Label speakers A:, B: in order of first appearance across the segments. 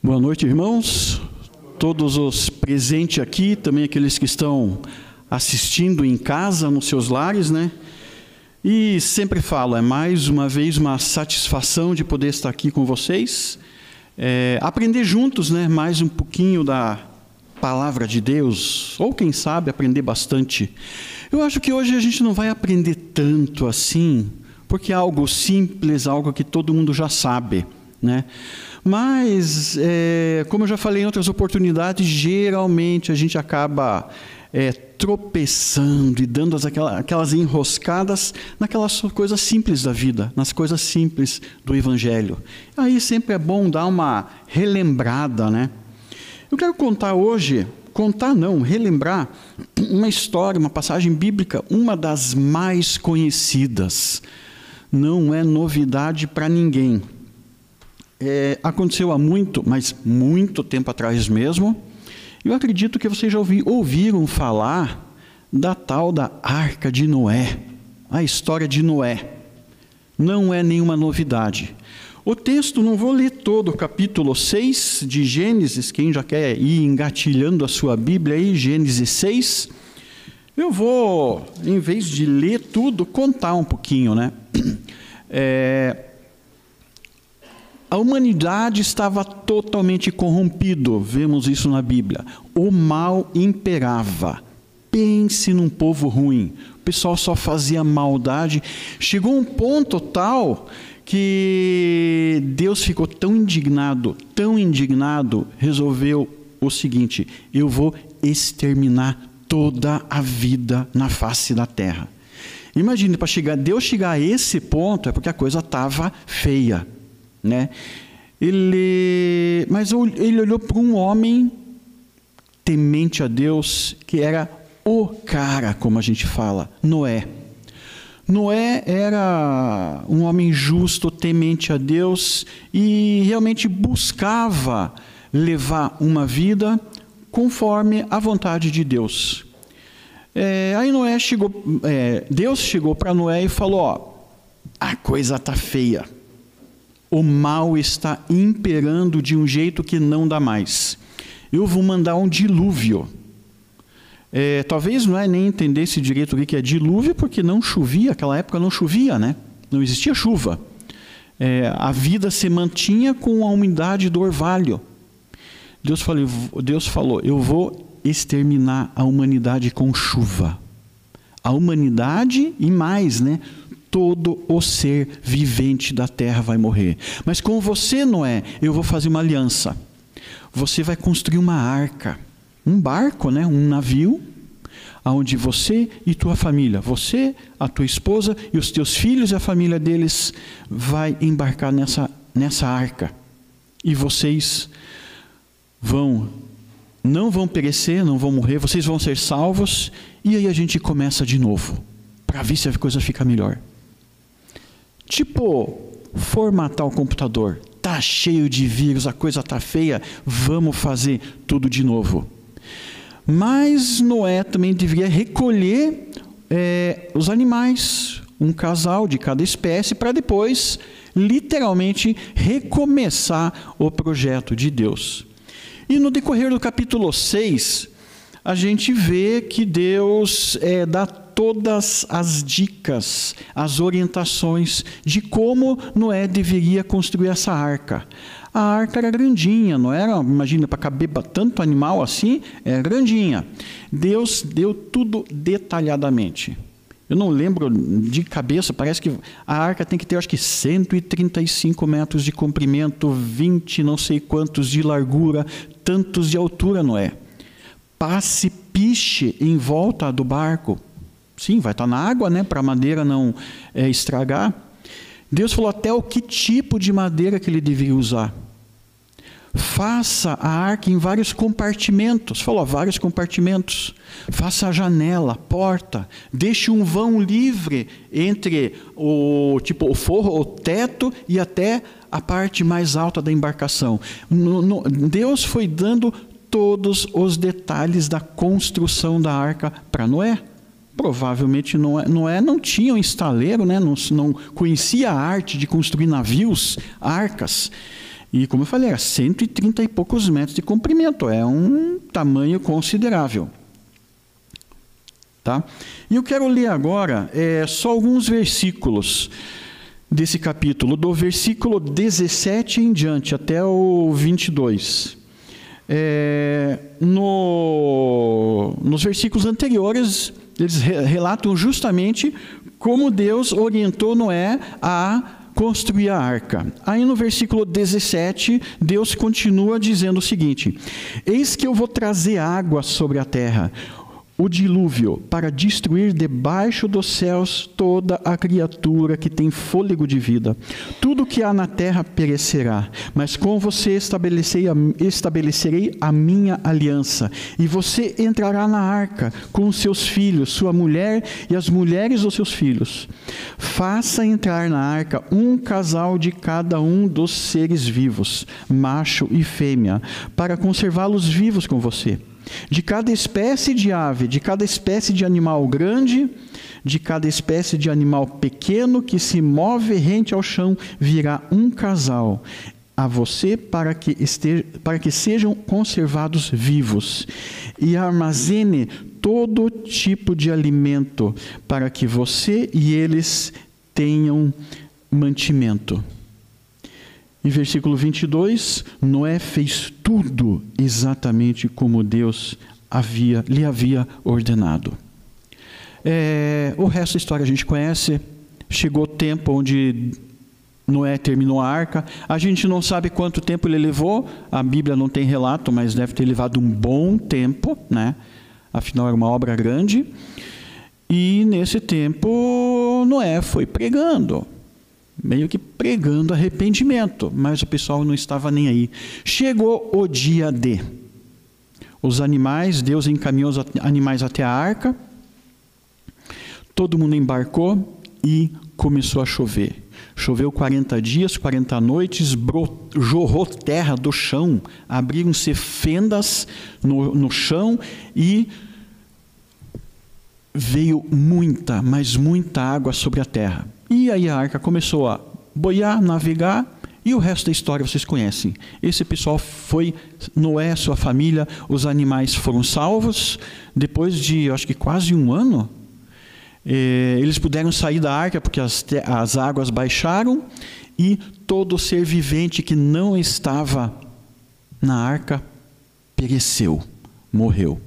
A: Boa noite, irmãos. Todos os presentes aqui, também aqueles que estão assistindo em casa, nos seus lares, né? E sempre falo, é mais uma vez uma satisfação de poder estar aqui com vocês, é, aprender juntos, né? Mais um pouquinho da palavra de Deus, ou quem sabe aprender bastante. Eu acho que hoje a gente não vai aprender tanto assim, porque é algo simples, algo que todo mundo já sabe, né? Mas, é, como eu já falei em outras oportunidades, geralmente a gente acaba é, tropeçando e dando as, aquelas, aquelas enroscadas naquelas coisas simples da vida, nas coisas simples do Evangelho. Aí sempre é bom dar uma relembrada, né? Eu quero contar hoje, contar não, relembrar uma história, uma passagem bíblica, uma das mais conhecidas. Não é novidade para ninguém é, aconteceu há muito, mas muito tempo atrás mesmo. Eu acredito que vocês já ouvi, ouviram falar da tal da Arca de Noé, a história de Noé. Não é nenhuma novidade. O texto, não vou ler todo o capítulo 6 de Gênesis, quem já quer ir engatilhando a sua Bíblia aí, Gênesis 6. Eu vou, em vez de ler tudo, contar um pouquinho, né? É, a humanidade estava totalmente corrompido, vemos isso na Bíblia. O mal imperava. Pense num povo ruim. O pessoal só fazia maldade. Chegou um ponto tal que Deus ficou tão indignado, tão indignado, resolveu o seguinte: eu vou exterminar toda a vida na face da terra. Imagine, para chegar, Deus chegar a esse ponto é porque a coisa estava feia né? Ele, mas ele olhou para um homem temente a Deus, que era o cara, como a gente fala, Noé. Noé era um homem justo, temente a Deus e realmente buscava levar uma vida conforme a vontade de Deus. É, aí Noé chegou, é, Deus chegou para Noé e falou: ó, a coisa está feia o mal está imperando de um jeito que não dá mais. Eu vou mandar um dilúvio. É, talvez não é nem entendesse direito o que é dilúvio, porque não chovia, aquela época não chovia, né? Não existia chuva. É, a vida se mantinha com a umidade do orvalho. Deus falou, Deus falou: Eu vou exterminar a humanidade com chuva. A humanidade e mais, né? Todo o ser vivente da terra vai morrer. Mas com você, Noé, eu vou fazer uma aliança. Você vai construir uma arca, um barco, né, um navio, aonde você e tua família, você, a tua esposa e os teus filhos e a família deles vai embarcar nessa nessa arca. E vocês vão não vão perecer, não vão morrer, vocês vão ser salvos e aí a gente começa de novo, para ver se a coisa fica melhor. Tipo, formatar o computador. Tá cheio de vírus, a coisa tá feia, vamos fazer tudo de novo. Mas Noé também deveria recolher é, os animais, um casal de cada espécie, para depois, literalmente, recomeçar o projeto de Deus. E no decorrer do capítulo 6, a gente vê que Deus é, dá todas as dicas, as orientações de como Noé deveria construir essa arca. A arca era grandinha, não era, imagina, para caber tanto animal assim, é grandinha. Deus deu tudo detalhadamente. Eu não lembro de cabeça, parece que a arca tem que ter, acho que 135 metros de comprimento, 20 não sei quantos de largura, tantos de altura, não é? Passe piche em volta do barco, Sim, vai estar na água, né, para a madeira não é, estragar. Deus falou até o que tipo de madeira que ele devia usar. Faça a arca em vários compartimentos. Falou, vários compartimentos. Faça a janela, porta. Deixe um vão livre entre o tipo o forro, o teto e até a parte mais alta da embarcação. No, no, Deus foi dando todos os detalhes da construção da arca para Noé. Provavelmente Noé, Noé não tinha um estaleiro, né? não, não conhecia a arte de construir navios, arcas. E como eu falei, era 130 e poucos metros de comprimento, é um tamanho considerável. Tá? E eu quero ler agora é, só alguns versículos desse capítulo, do versículo 17 em diante, até o 22. É, no, nos versículos anteriores, eles relatam justamente como Deus orientou Noé a construir a arca. Aí no versículo 17, Deus continua dizendo o seguinte: Eis que eu vou trazer água sobre a terra, o dilúvio para destruir debaixo dos céus toda a criatura que tem fôlego de vida. Tudo que há na terra perecerá, mas com você estabelecerei a, minha aliança, e você entrará na arca com seus filhos, sua mulher e as mulheres dos seus filhos. Faça entrar na arca um casal de cada um dos seres vivos, macho e fêmea, para conservá-los vivos com você. De cada espécie de ave, de cada espécie de animal grande, de cada espécie de animal pequeno que se move rente ao chão, virá um casal a você para que, esteja, para que sejam conservados vivos. E armazene todo tipo de alimento para que você e eles tenham mantimento. E versículo 22, Noé fez tudo exatamente como Deus havia, lhe havia ordenado. É, o resto da história a gente conhece. Chegou o tempo onde Noé terminou a arca. A gente não sabe quanto tempo ele levou, a Bíblia não tem relato, mas deve ter levado um bom tempo, né? afinal era uma obra grande. E nesse tempo, Noé foi pregando meio que pregando arrependimento, mas o pessoal não estava nem aí. Chegou o dia D. Os animais, Deus encaminhou os animais até a arca, todo mundo embarcou e começou a chover. Choveu 40 dias, 40 noites, jorrou terra do chão, abriram-se fendas no, no chão e veio muita, mas muita água sobre a terra. E aí a arca começou a boiar, navegar, e o resto da história vocês conhecem. Esse pessoal foi, Noé, sua família, os animais foram salvos. Depois de, acho que quase um ano, eh, eles puderam sair da arca porque as, as águas baixaram e todo ser vivente que não estava na arca pereceu, morreu.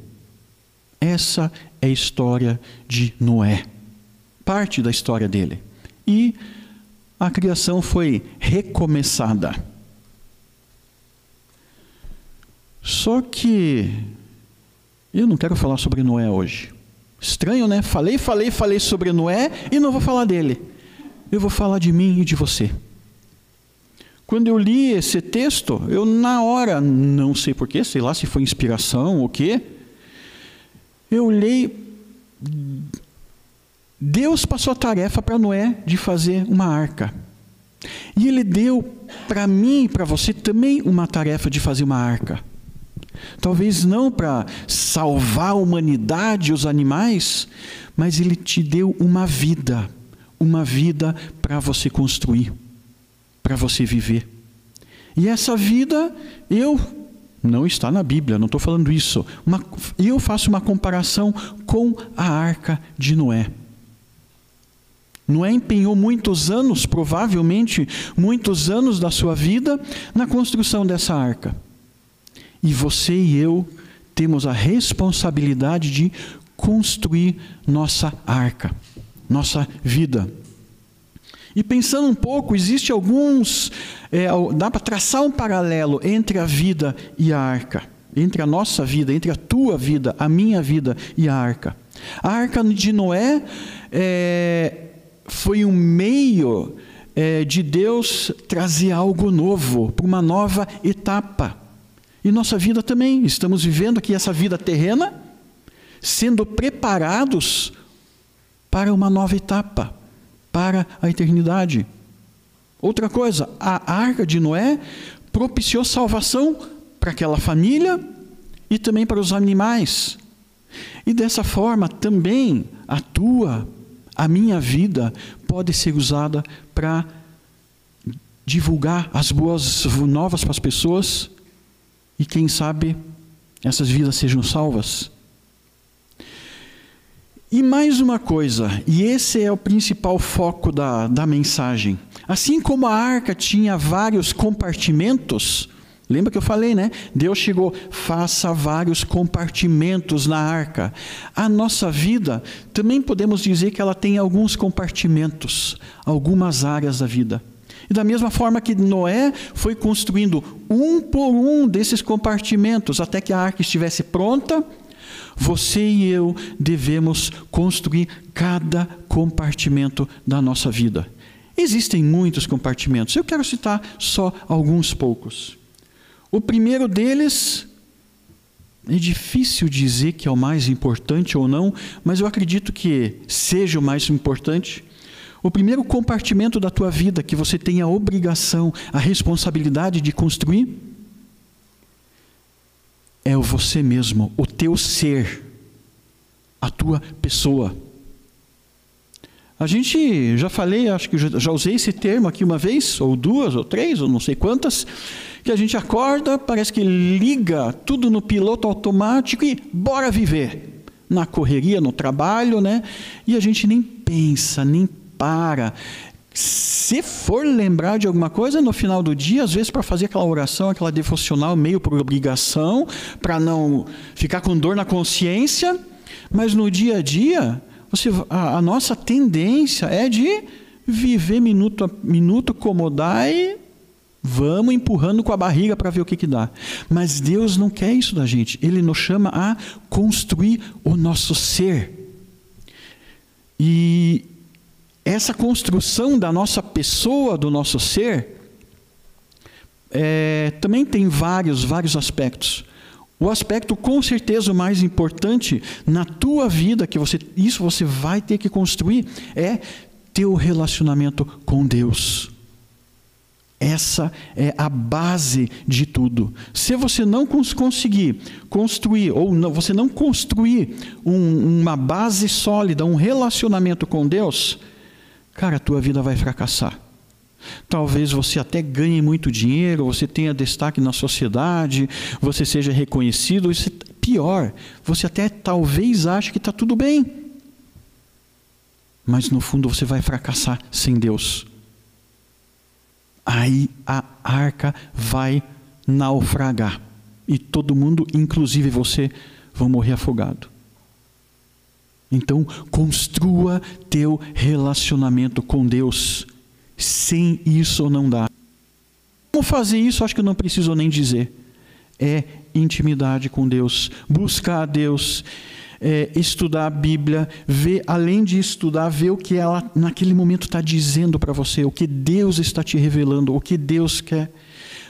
A: Essa é a história de Noé, parte da história dele e a criação foi recomeçada. Só que eu não quero falar sobre Noé hoje. Estranho, né? Falei, falei, falei sobre Noé e não vou falar dele. Eu vou falar de mim e de você. Quando eu li esse texto, eu na hora, não sei porquê, sei lá se foi inspiração ou o quê, eu olhei Deus passou a tarefa para Noé de fazer uma arca. E ele deu para mim e para você também uma tarefa de fazer uma arca. Talvez não para salvar a humanidade, os animais, mas ele te deu uma vida, uma vida para você construir, para você viver. E essa vida, eu não está na Bíblia, não estou falando isso. Uma, eu faço uma comparação com a arca de Noé. Noé empenhou muitos anos, provavelmente muitos anos da sua vida, na construção dessa arca. E você e eu temos a responsabilidade de construir nossa arca, nossa vida. E pensando um pouco, existe alguns, é, dá para traçar um paralelo entre a vida e a arca, entre a nossa vida, entre a tua vida, a minha vida e a arca. A arca de Noé é, foi um meio é, de Deus trazer algo novo, para uma nova etapa. E nossa vida também, estamos vivendo aqui essa vida terrena, sendo preparados para uma nova etapa, para a eternidade. Outra coisa, a arca de Noé propiciou salvação para aquela família e também para os animais. E dessa forma também a tua a minha vida pode ser usada para divulgar as boas novas para as pessoas e, quem sabe, essas vidas sejam salvas. E mais uma coisa, e esse é o principal foco da, da mensagem. Assim como a arca tinha vários compartimentos, lembra que eu falei, né? Deus chegou, faça vários compartimentos na arca. A nossa vida, também podemos dizer que ela tem alguns compartimentos, algumas áreas da vida. E da mesma forma que Noé foi construindo um por um desses compartimentos até que a arca estivesse pronta, você e eu devemos construir cada compartimento da nossa vida. Existem muitos compartimentos, eu quero citar só alguns poucos. O primeiro deles é difícil dizer que é o mais importante ou não, mas eu acredito que seja o mais importante. O primeiro compartimento da tua vida que você tem a obrigação, a responsabilidade de construir é você mesmo, o teu ser, a tua pessoa. A gente, já falei, acho que já usei esse termo aqui uma vez, ou duas, ou três, ou não sei quantas, que a gente acorda, parece que liga tudo no piloto automático e bora viver. Na correria, no trabalho, né? E a gente nem pensa, nem para. Se for lembrar de alguma coisa no final do dia, às vezes para fazer aquela oração, aquela devocional meio por obrigação, para não ficar com dor na consciência, mas no dia a dia, você, a, a nossa tendência é de viver minuto a minuto, comodar e vamos empurrando com a barriga para ver o que, que dá. Mas Deus não quer isso da gente, Ele nos chama a construir o nosso ser. E essa construção da nossa pessoa, do nosso ser, é, também tem vários, vários aspectos. O aspecto com certeza o mais importante na tua vida, que você, isso você vai ter que construir, é teu relacionamento com Deus. Essa é a base de tudo. Se você não conseguir construir, ou não, você não construir um, uma base sólida, um relacionamento com Deus, cara, a tua vida vai fracassar. Talvez você até ganhe muito dinheiro, você tenha destaque na sociedade, você seja reconhecido, isso é pior, você até talvez ache que está tudo bem. Mas no fundo você vai fracassar sem Deus. Aí a arca vai naufragar. E todo mundo, inclusive você, vão morrer afogado. Então, construa teu relacionamento com Deus. Sem isso não dá. Como fazer isso? Acho que eu não preciso nem dizer. É intimidade com Deus, buscar a Deus, é, estudar a Bíblia, ver, além de estudar, ver o que ela naquele momento está dizendo para você, o que Deus está te revelando, o que Deus quer.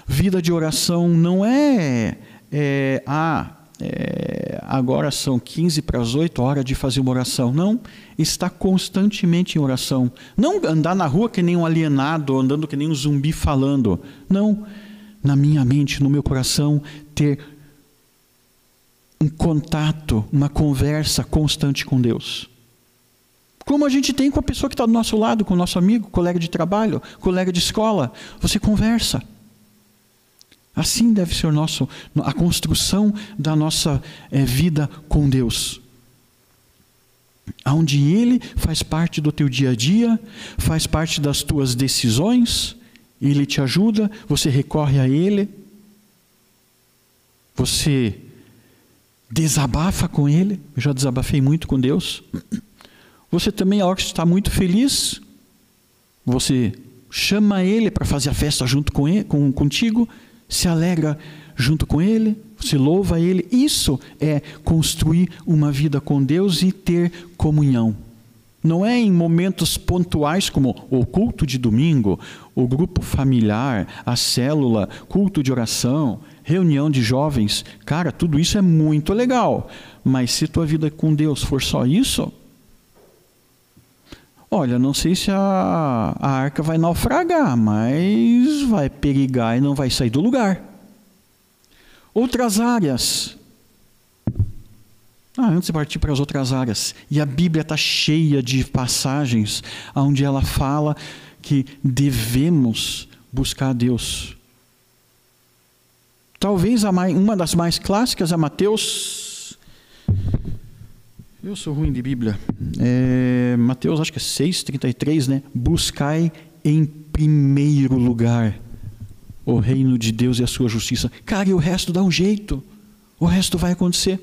A: Vida de oração não é, é ah, é, agora são 15 para as 8 horas de fazer uma oração. Não, está constantemente em oração. Não andar na rua que nem um alienado, andando que nem um zumbi falando. Não, na minha mente, no meu coração, ter um contato, uma conversa constante com Deus. Como a gente tem com a pessoa que está do nosso lado, com o nosso amigo, colega de trabalho, colega de escola. Você conversa. Assim deve ser nosso, a construção da nossa é, vida com Deus. Onde Ele faz parte do teu dia a dia, faz parte das tuas decisões, Ele te ajuda, você recorre a Ele, você desabafa com Ele, eu já desabafei muito com Deus. Você também, a hora que está muito feliz, você chama Ele para fazer a festa junto com ele, com, contigo, se alegra junto com Ele, se louva Ele. Isso é construir uma vida com Deus e ter comunhão. Não é em momentos pontuais como o culto de domingo, o grupo familiar, a célula, culto de oração, reunião de jovens. Cara, tudo isso é muito legal. Mas se tua vida com Deus for só isso, Olha, não sei se a, a arca vai naufragar, mas vai perigar e não vai sair do lugar. Outras áreas. Ah, antes de partir para as outras áreas. E a Bíblia está cheia de passagens onde ela fala que devemos buscar a Deus. Talvez mais, uma das mais clássicas é Mateus. Eu sou ruim de Bíblia. É, Mateus, acho que é 6,33, né? Buscai em primeiro lugar o reino de Deus e a sua justiça. Cara, e o resto dá um jeito. O resto vai acontecer.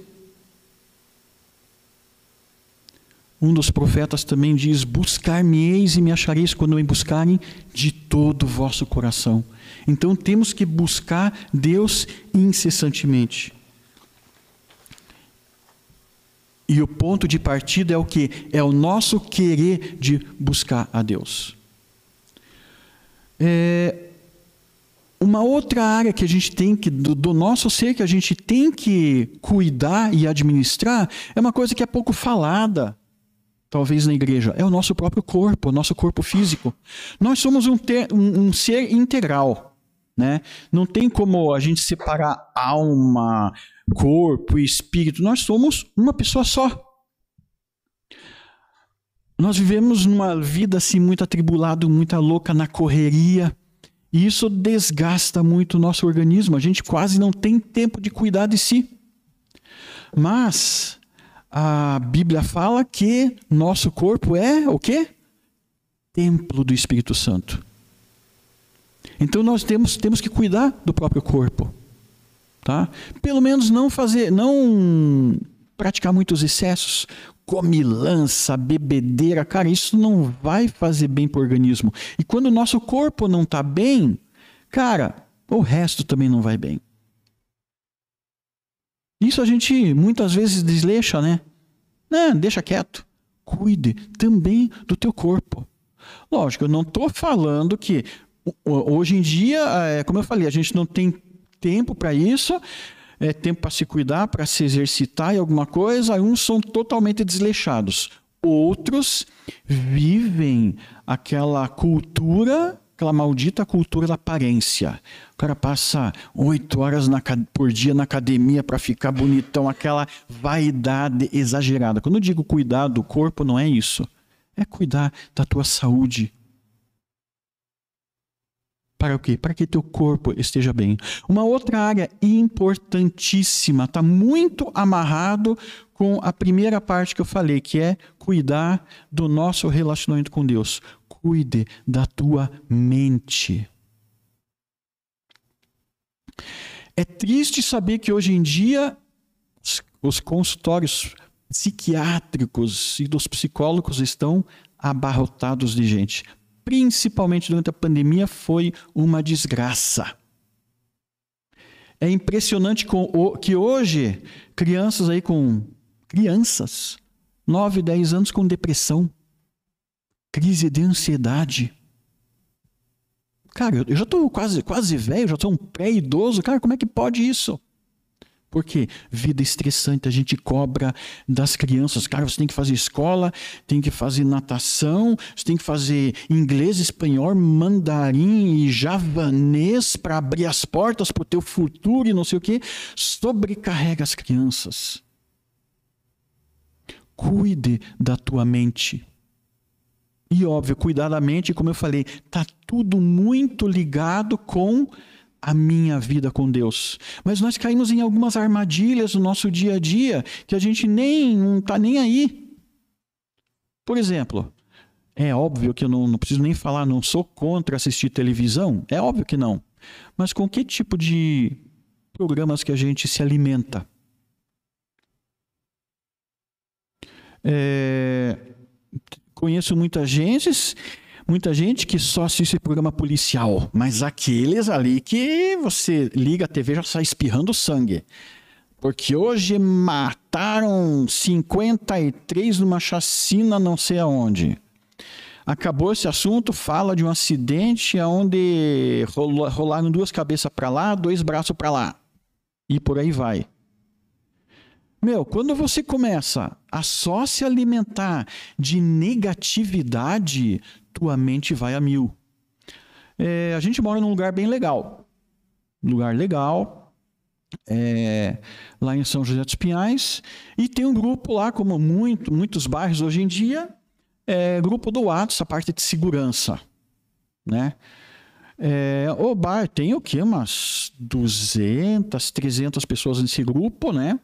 A: Um dos profetas também diz: Buscar-me-eis e me achareis quando me buscarem de todo o vosso coração. Então temos que buscar Deus incessantemente. E o ponto de partida é o que? É o nosso querer de buscar a Deus. É, uma outra área que a gente tem que, do, do, nosso ser, que a gente tem que cuidar e administrar, é uma coisa que é pouco falada, talvez na igreja, é o nosso próprio corpo, o nosso corpo físico. Nós somos um, ter, um, um ser integral. Né? Não tem como a gente separar alma, corpo e espírito. Nós somos uma pessoa só. Nós vivemos numa vida assim muito atribulada, muito louca, na correria. E isso desgasta muito o nosso organismo. A gente quase não tem tempo de cuidar de si. Mas a Bíblia fala que nosso corpo é o quê? Templo do Espírito Santo. Então nós temos, temos que cuidar do próprio corpo. Tá? Pelo menos não fazer, não praticar muitos excessos, comilança, bebedeira, cara, isso não vai fazer bem para o organismo. E quando o nosso corpo não está bem, cara, o resto também não vai bem. Isso a gente muitas vezes desleixa, né? Não, deixa quieto. Cuide também do teu corpo. Lógico, eu não estou falando que hoje em dia, é, como eu falei, a gente não tem tempo para isso, é tempo para se cuidar, para se exercitar em alguma coisa. Uns são totalmente desleixados. Outros vivem aquela cultura, aquela maldita cultura da aparência. O cara passa oito horas na, por dia na academia para ficar bonitão, aquela vaidade exagerada. Quando eu digo cuidar do corpo, não é isso. É cuidar da tua saúde, para o quê? Para que teu corpo esteja bem. Uma outra área importantíssima, está muito amarrado com a primeira parte que eu falei, que é cuidar do nosso relacionamento com Deus. Cuide da tua mente. É triste saber que hoje em dia os consultórios psiquiátricos e dos psicólogos estão abarrotados de gente principalmente durante a pandemia, foi uma desgraça. É impressionante que hoje crianças aí com crianças, 9, 10 anos com depressão, crise de ansiedade. Cara, eu já estou quase, quase velho, já sou um pré-idoso. Cara, como é que pode isso? Porque vida estressante, a gente cobra das crianças. Cara, você tem que fazer escola, tem que fazer natação, você tem que fazer inglês, espanhol, mandarim e javanês para abrir as portas para o teu futuro e não sei o quê. Sobrecarrega as crianças. Cuide da tua mente. E óbvio, cuidar da mente, como eu falei, tá tudo muito ligado com a minha vida com Deus. Mas nós caímos em algumas armadilhas no nosso dia a dia que a gente nem não está nem aí. Por exemplo, é óbvio que eu não, não preciso nem falar, não sou contra assistir televisão. É óbvio que não. Mas com que tipo de programas que a gente se alimenta? É, conheço muitas agências muita gente que só assiste programa policial, mas aqueles ali que você liga a TV já sai espirrando sangue. Porque hoje mataram 53 numa chacina não sei aonde. Acabou esse assunto, fala de um acidente onde rolaram duas cabeças para lá, dois braços para lá. E por aí vai. Meu, quando você começa a só se alimentar de negatividade, tua mente vai a mil. É, a gente mora num lugar bem legal. Lugar legal, é, lá em São José dos Pinhais, e tem um grupo lá, como muito, muitos bairros hoje em dia, é, grupo do WhatsApp, a parte de segurança. Né? É, o bar tem o quê? Umas 200, 300 pessoas nesse grupo, né?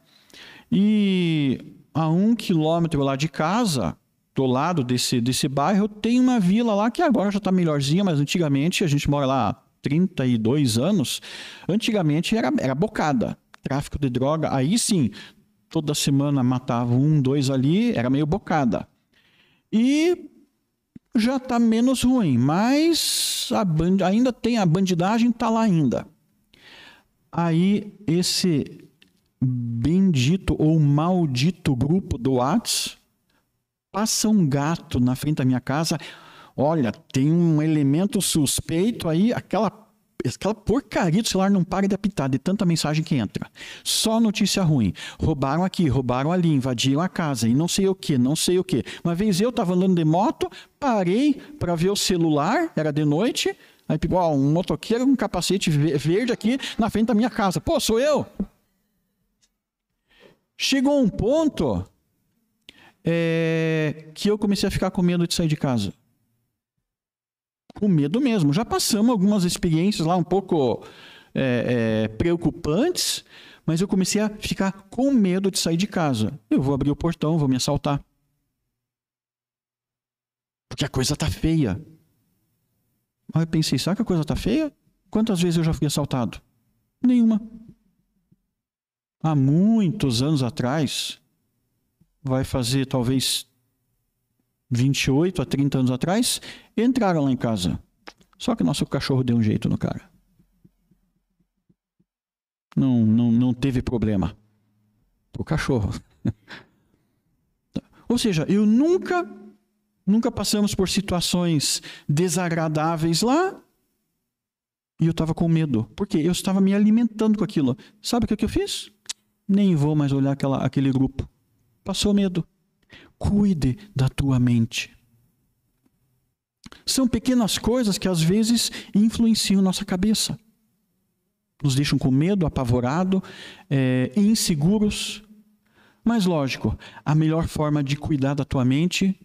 A: E a um quilômetro lá de casa, do lado desse, desse bairro, tem uma vila lá que agora já está melhorzinha, mas antigamente, a gente mora lá há 32 anos, antigamente era, era bocada. Tráfico de droga, aí sim, toda semana matava um, dois ali, era meio bocada. E já está menos ruim, mas band... ainda tem a bandidagem, está lá ainda. Aí esse bendito ou maldito grupo do Whats passa um gato na frente da minha casa. Olha, tem um elemento suspeito aí, aquela aquela porcaria do celular não para de apitar de tanta mensagem que entra. Só notícia ruim. Roubaram aqui, roubaram ali, invadiram a casa e não sei o que, não sei o que. Uma vez eu estava andando de moto, parei para ver o celular, era de noite. Aí, ó, um motoqueiro com um capacete verde aqui na frente da minha casa. Pô, sou eu. Chegou um ponto é, que eu comecei a ficar com medo de sair de casa. Com medo mesmo. Já passamos algumas experiências lá um pouco é, é, preocupantes, mas eu comecei a ficar com medo de sair de casa. Eu vou abrir o portão, vou me assaltar. Porque a coisa tá feia. Aí eu pensei, sabe que a coisa tá feia? Quantas vezes eu já fui assaltado? Nenhuma há muitos anos atrás, vai fazer talvez 28 a 30 anos atrás, entraram lá em casa. Só que nosso cachorro deu um jeito no cara. Não, não, não teve problema. O cachorro. Ou seja, eu nunca, nunca passamos por situações desagradáveis lá e eu estava com medo. Porque eu estava me alimentando com aquilo. Sabe o que eu fiz? nem vou mais olhar aquela, aquele grupo. Passou medo. Cuide da tua mente. São pequenas coisas que às vezes influenciam nossa cabeça. Nos deixam com medo, apavorado, é, inseguros. Mas lógico, a melhor forma de cuidar da tua mente,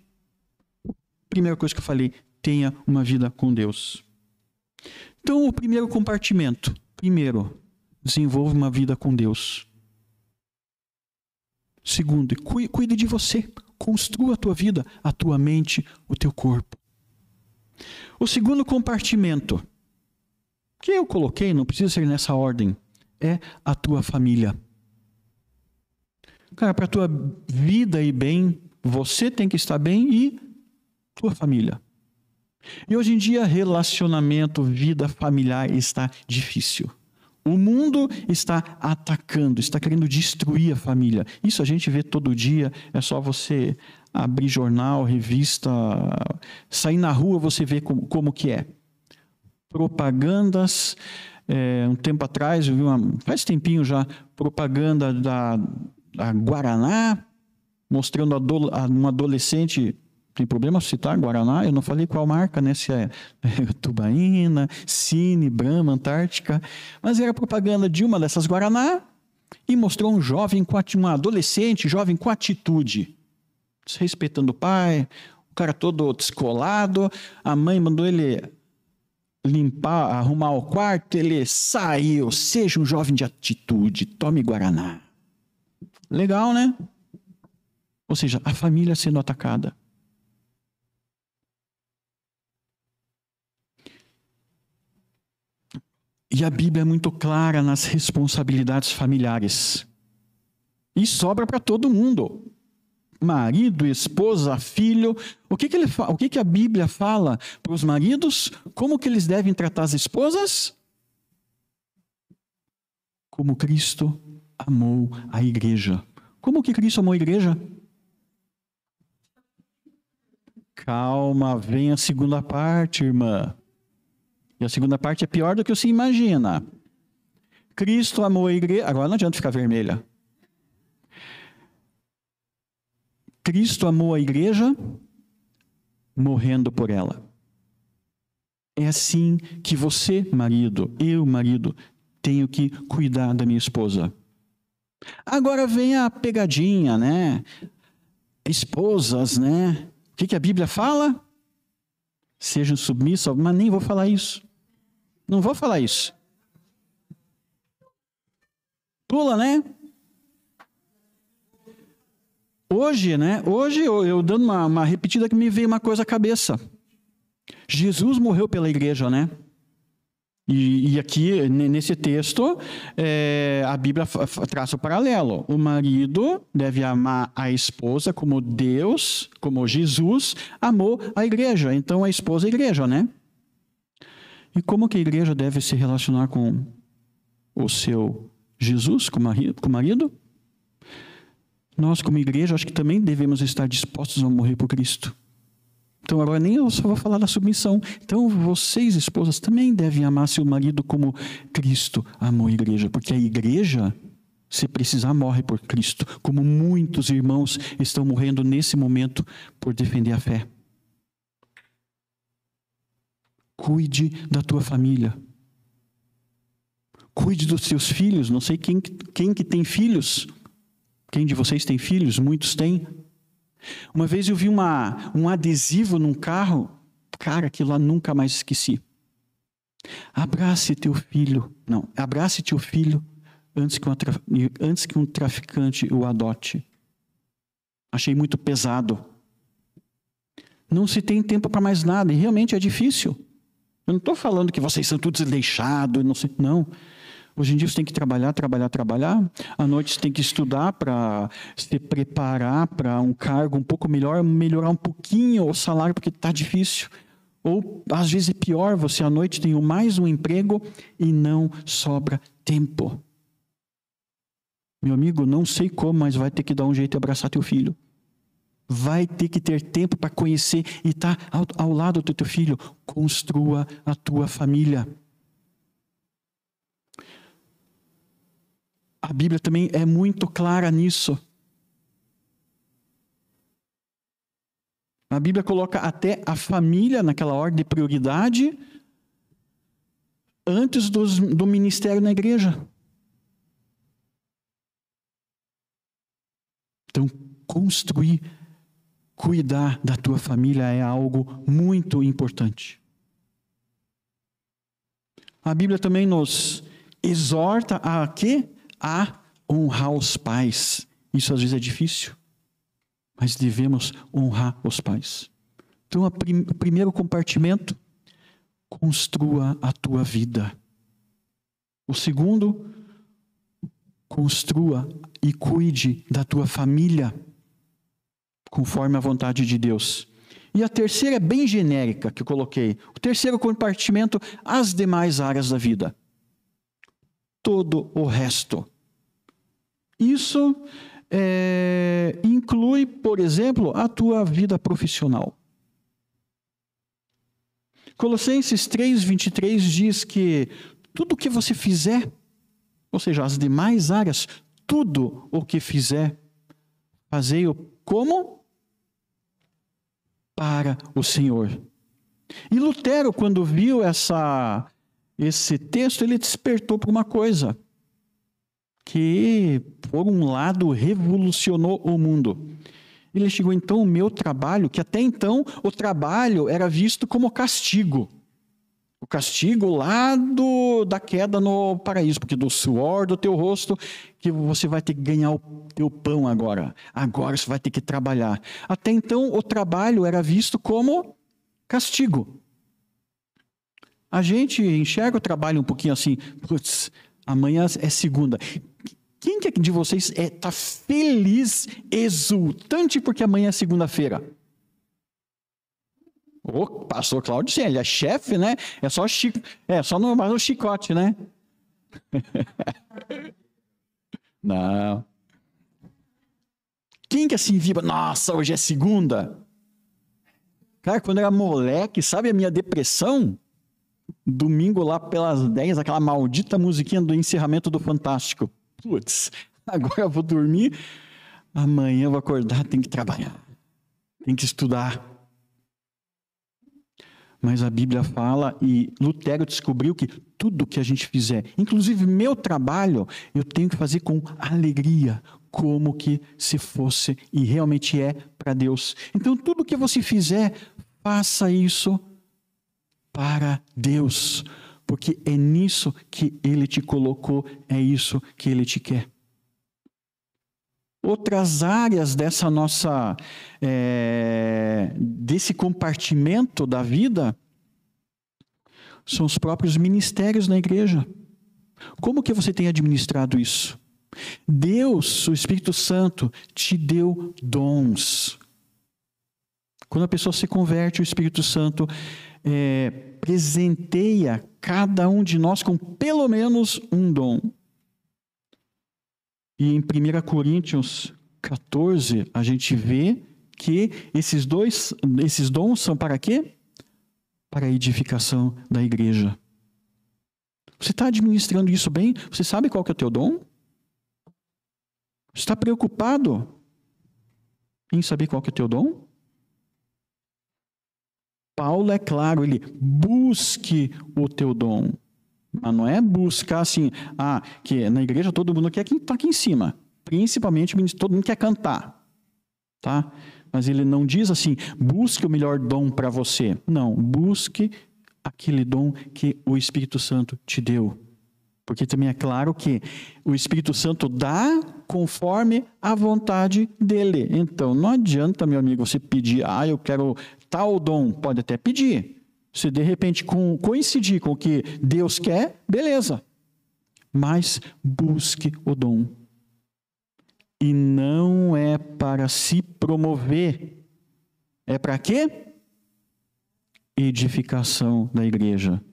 A: primeira coisa que eu falei, tenha uma vida com Deus. Então, o primeiro compartimento, primeiro, desenvolva uma vida com Deus. Segundo, cuide de você. Construa a tua vida, a tua mente, o teu corpo. O segundo compartimento, que eu coloquei, não precisa ser nessa ordem, é a tua família. Cara, para a tua vida ir bem, você tem que estar bem e tua família. E hoje em dia, relacionamento, vida familiar está difícil. O mundo está atacando, está querendo destruir a família. Isso a gente vê todo dia, é só você abrir jornal, revista, sair na rua, você vê como, como que é. Propagandas, é, um tempo atrás, eu vi uma, faz tempinho já, propaganda da, da Guaraná, mostrando a, um adolescente tem problema citar Guaraná? Eu não falei qual marca, né? Se é, é Tubaína, Cine, Brahma, Antártica. Mas era propaganda de uma dessas Guaraná e mostrou um jovem, um adolescente jovem com atitude. Desrespeitando o pai, o cara todo descolado. A mãe mandou ele limpar, arrumar o quarto, ele saiu. Seja um jovem de atitude, tome Guaraná. Legal, né? Ou seja, a família sendo atacada. E a Bíblia é muito clara nas responsabilidades familiares. E sobra para todo mundo. Marido, esposa, filho. O que, que, ele o que, que a Bíblia fala para os maridos? Como que eles devem tratar as esposas? Como Cristo amou a igreja. Como que Cristo amou a igreja? Calma, vem a segunda parte, irmã. E a segunda parte é pior do que você imagina. Cristo amou a igreja. Agora não adianta ficar vermelha. Cristo amou a igreja morrendo por ela. É assim que você, marido, eu, marido, tenho que cuidar da minha esposa. Agora vem a pegadinha, né? Esposas, né? O que, que a Bíblia fala? Sejam submissas, mas nem vou falar isso. Não vou falar isso. Pula, né? Hoje, né? Hoje eu, eu dando uma, uma repetida que me veio uma coisa à cabeça. Jesus morreu pela igreja, né? E, e aqui, nesse texto, é, a Bíblia traça o paralelo. O marido deve amar a esposa como Deus, como Jesus, amou a igreja. Então, a esposa é a igreja, né? E como que a igreja deve se relacionar com o seu Jesus, com o marido? Nós, como igreja, acho que também devemos estar dispostos a morrer por Cristo. Então agora nem eu só vou falar da submissão. Então vocês, esposas, também devem amar seu marido como Cristo amou a igreja, porque a igreja, se precisar, morre por Cristo, como muitos irmãos estão morrendo nesse momento por defender a fé. Cuide da tua família. Cuide dos seus filhos. Não sei quem, quem que tem filhos. Quem de vocês tem filhos? Muitos têm. Uma vez eu vi uma, um adesivo num carro, cara, aquilo lá nunca mais esqueci. Abrace teu filho, não, abrace teu filho antes que, antes que um traficante o adote. Achei muito pesado. Não se tem tempo para mais nada, e realmente é difícil. Eu não estou falando que vocês são todos deixados, não sei, não. Hoje em dia você tem que trabalhar, trabalhar, trabalhar. À noite você tem que estudar para se preparar para um cargo um pouco melhor, melhorar um pouquinho o salário, porque está difícil. Ou, às vezes, é pior, você à noite tem mais um emprego e não sobra tempo. Meu amigo, não sei como, mas vai ter que dar um jeito de abraçar teu filho. Vai ter que ter tempo para conhecer e estar tá ao, ao lado do teu filho. Construa a tua família. A Bíblia também é muito clara nisso. A Bíblia coloca até a família naquela ordem de prioridade antes dos, do ministério na igreja. Então, construir, cuidar da tua família é algo muito importante. A Bíblia também nos exorta a quê? a honrar os pais. Isso às vezes é difícil, mas devemos honrar os pais. Então, o prim primeiro compartimento, construa a tua vida. O segundo, construa e cuide da tua família, conforme a vontade de Deus. E a terceira é bem genérica que eu coloquei. O terceiro compartimento, as demais áreas da vida todo o resto. Isso é, inclui, por exemplo, a tua vida profissional. Colossenses 3, 23 diz que tudo o que você fizer, ou seja, as demais áreas, tudo o que fizer, fazei-o como? Para o Senhor. E Lutero, quando viu essa esse texto ele despertou para uma coisa que, por um lado, revolucionou o mundo. Ele chegou então o meu trabalho, que até então o trabalho era visto como castigo. O castigo lá do, da queda no paraíso, porque do suor do teu rosto que você vai ter que ganhar o teu pão agora. Agora você vai ter que trabalhar. Até então o trabalho era visto como castigo. A gente enxerga o trabalho um pouquinho assim, putz, amanhã é segunda. Quem que é de vocês está é, tá feliz, exultante porque amanhã é segunda-feira? O pastor Cláudio, sim, ele é chefe, né? É só, chico, é só no, no chicote, né? Não. Quem que assim vibra? Nossa, hoje é segunda. Cara, quando era moleque, sabe a minha depressão? domingo lá pelas 10, aquela maldita musiquinha do encerramento do Fantástico. Putz, agora eu vou dormir, amanhã eu vou acordar, tem que trabalhar, tem que estudar. Mas a Bíblia fala e Lutero descobriu que tudo que a gente fizer, inclusive meu trabalho, eu tenho que fazer com alegria, como que se fosse e realmente é para Deus. Então tudo que você fizer, faça isso para Deus, porque é nisso que Ele te colocou, é isso que Ele te quer. Outras áreas dessa nossa, é, desse compartimento da vida, são os próprios ministérios na igreja. Como que você tem administrado isso? Deus, o Espírito Santo, te deu dons. Quando a pessoa se converte, o Espírito Santo é, presenteia cada um de nós com pelo menos um dom. E em 1 Coríntios 14, a gente vê que esses dois, esses dons são para quê? Para a edificação da igreja. Você está administrando isso bem? Você sabe qual que é o teu dom? Você está preocupado em saber qual que é o teu dom? Paulo é claro, ele busque o teu dom. Mas não é buscar assim, ah, que na igreja todo mundo quer quem está aqui em cima. Principalmente todo mundo quer cantar. Tá? Mas ele não diz assim, busque o melhor dom para você. Não, busque aquele dom que o Espírito Santo te deu. Porque também é claro que o Espírito Santo dá conforme a vontade dele. Então, não adianta, meu amigo, você pedir, ah, eu quero tal dom, pode até pedir. Se de repente coincidir com o que Deus quer, beleza. Mas busque o dom. E não é para se promover. É para quê? Edificação da igreja.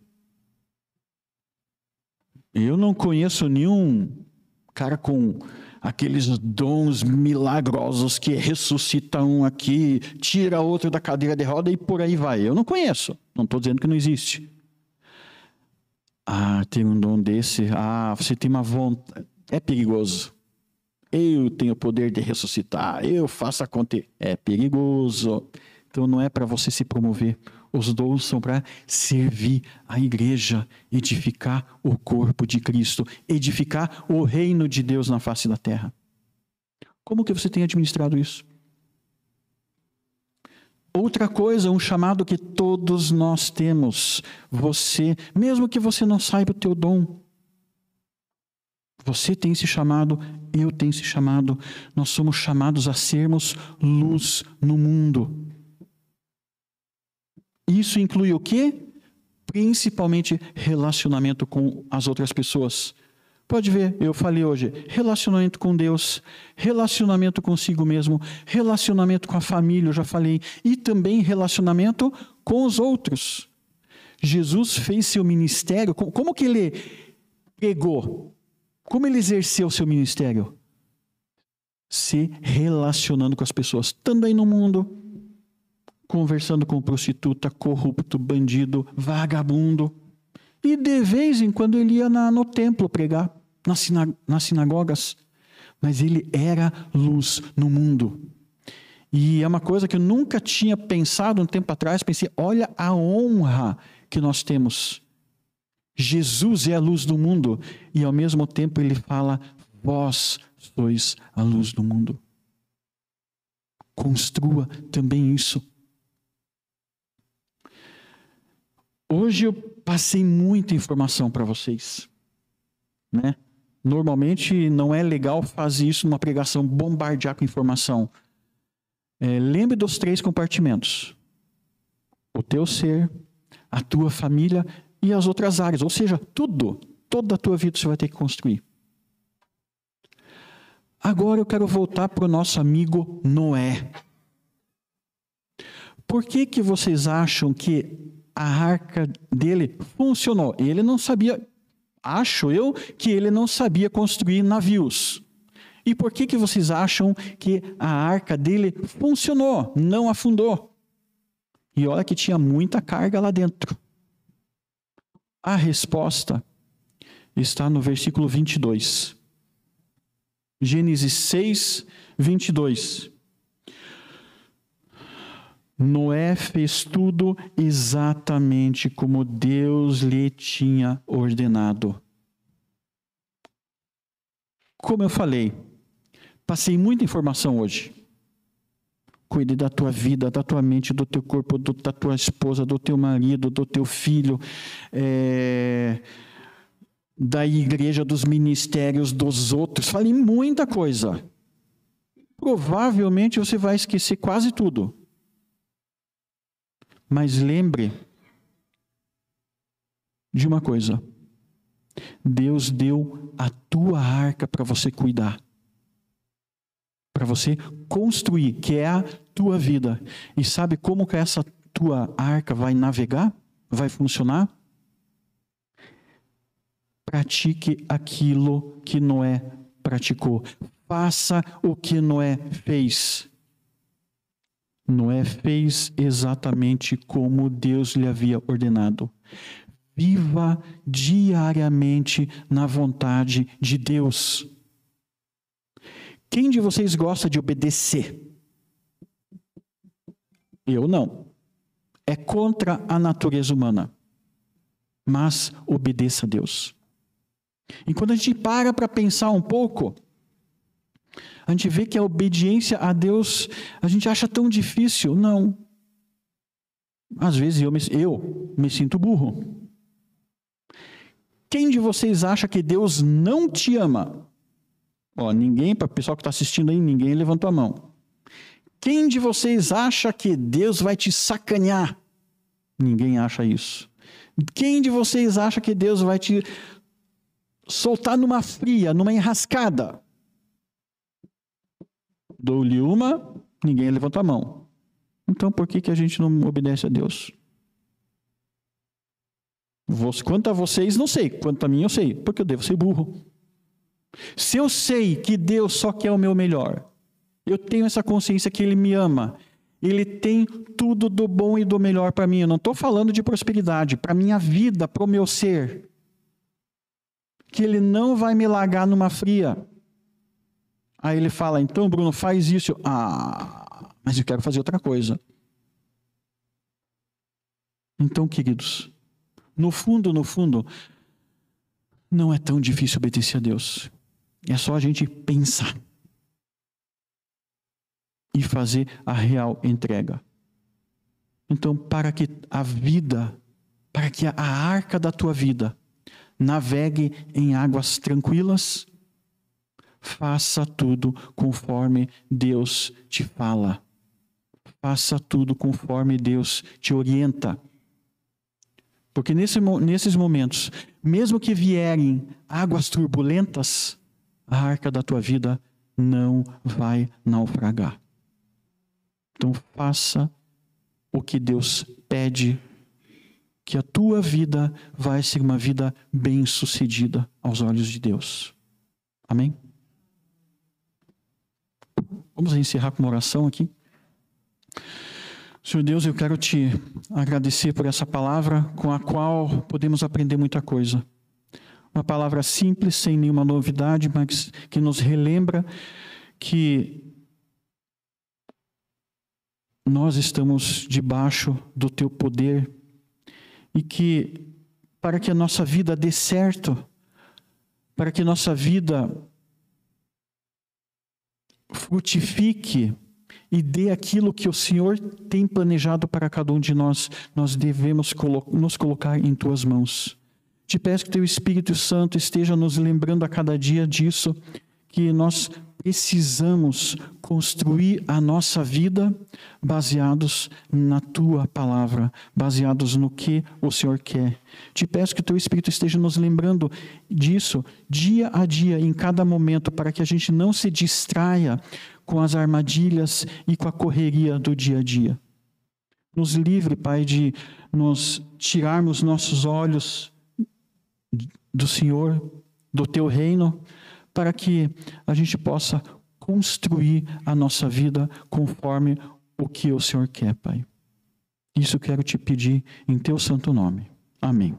A: Eu não conheço nenhum cara com aqueles dons milagrosos que ressuscita um aqui, tira outro da cadeira de roda e por aí vai. Eu não conheço. Não estou dizendo que não existe. Ah, tem um dom desse. Ah, você tem uma vontade. É perigoso. Eu tenho o poder de ressuscitar. Eu faço acontecer. É perigoso. Então não é para você se promover. Os dons são para servir a igreja, edificar o corpo de Cristo, edificar o reino de Deus na face da terra. Como que você tem administrado isso? Outra coisa, um chamado que todos nós temos. Você, mesmo que você não saiba o teu dom, você tem esse chamado, eu tenho esse chamado. Nós somos chamados a sermos luz no mundo. Isso inclui o quê? Principalmente relacionamento com as outras pessoas. Pode ver, eu falei hoje, relacionamento com Deus, relacionamento consigo mesmo, relacionamento com a família, eu já falei, e também relacionamento com os outros. Jesus fez seu ministério, como que ele pregou? Como ele exerceu seu ministério? Se relacionando com as pessoas, estando aí no mundo, conversando com prostituta, corrupto, bandido, vagabundo. E de vez em quando ele ia na, no templo pregar, sina, nas sinagogas. Mas ele era luz no mundo. E é uma coisa que eu nunca tinha pensado um tempo atrás. Pensei, olha a honra que nós temos. Jesus é a luz do mundo. E ao mesmo tempo ele fala, vós sois a luz do mundo. Construa também isso. Hoje eu passei muita informação para vocês, né? Normalmente não é legal fazer isso numa pregação, bombardear com informação. É, lembre dos três compartimentos: o teu ser, a tua família e as outras áreas. Ou seja, tudo, toda a tua vida você vai ter que construir. Agora eu quero voltar para o nosso amigo Noé. Por que, que vocês acham que a arca dele funcionou. Ele não sabia, acho eu, que ele não sabia construir navios. E por que, que vocês acham que a arca dele funcionou, não afundou? E olha que tinha muita carga lá dentro. A resposta está no versículo 22. Gênesis 6, 22. Noé fez tudo exatamente como Deus lhe tinha ordenado. Como eu falei, passei muita informação hoje. Cuide da tua vida, da tua mente, do teu corpo, do, da tua esposa, do teu marido, do teu filho, é, da igreja, dos ministérios, dos outros. Fale muita coisa. Provavelmente você vai esquecer quase tudo. Mas lembre de uma coisa: Deus deu a tua arca para você cuidar para você construir, que é a tua vida. E sabe como que essa tua arca vai navegar? Vai funcionar? Pratique aquilo que Noé praticou. Faça o que Noé fez. Noé fez exatamente como Deus lhe havia ordenado. Viva diariamente na vontade de Deus. Quem de vocês gosta de obedecer? Eu não. É contra a natureza humana. Mas obedeça a Deus. E quando a gente para para pensar um pouco, a gente vê que a obediência a Deus, a gente acha tão difícil. Não. Às vezes eu me, eu me sinto burro. Quem de vocês acha que Deus não te ama? Ó, ninguém, para o pessoal que está assistindo aí, ninguém levantou a mão. Quem de vocês acha que Deus vai te sacanear? Ninguém acha isso. Quem de vocês acha que Deus vai te soltar numa fria, numa enrascada? Dou-lhe uma, ninguém levantou a mão. Então por que, que a gente não obedece a Deus? Quanto a vocês, não sei. Quanto a mim, eu sei. Porque eu devo ser burro. Se eu sei que Deus só quer o meu melhor, eu tenho essa consciência que Ele me ama, Ele tem tudo do bom e do melhor para mim. Eu não estou falando de prosperidade, para minha vida, para o meu ser. Que Ele não vai me largar numa fria. Aí ele fala: então, Bruno, faz isso. Ah, mas eu quero fazer outra coisa. Então, queridos, no fundo, no fundo, não é tão difícil obedecer a Deus. É só a gente pensar e fazer a real entrega. Então, para que a vida, para que a arca da tua vida navegue em águas tranquilas, faça tudo conforme Deus te fala. Faça tudo conforme Deus te orienta. Porque nesse, nesses momentos, mesmo que vierem águas turbulentas, a arca da tua vida não vai naufragar. Então faça o que Deus pede, que a tua vida vai ser uma vida bem-sucedida aos olhos de Deus. Amém? Vamos encerrar com uma oração aqui. Senhor Deus, eu quero te agradecer por essa palavra com a qual podemos aprender muita coisa. Uma palavra simples, sem nenhuma novidade, mas que nos relembra que nós estamos debaixo do teu poder e que para que a nossa vida dê certo, para que nossa vida frutifique e dê aquilo que o Senhor tem planejado para cada um de nós, nós devemos nos colocar em tuas mãos. Te peço que teu Espírito Santo esteja nos lembrando a cada dia disso, que nós precisamos construir a nossa vida baseados na tua palavra, baseados no que o Senhor quer. Te peço que o teu Espírito esteja nos lembrando disso dia a dia, em cada momento, para que a gente não se distraia com as armadilhas e com a correria do dia a dia. Nos livre, Pai, de nos tirarmos nossos olhos do Senhor, do teu reino, para que a gente possa construir a nossa vida conforme o que o Senhor quer, Pai. Isso quero te pedir em teu santo nome. Amém.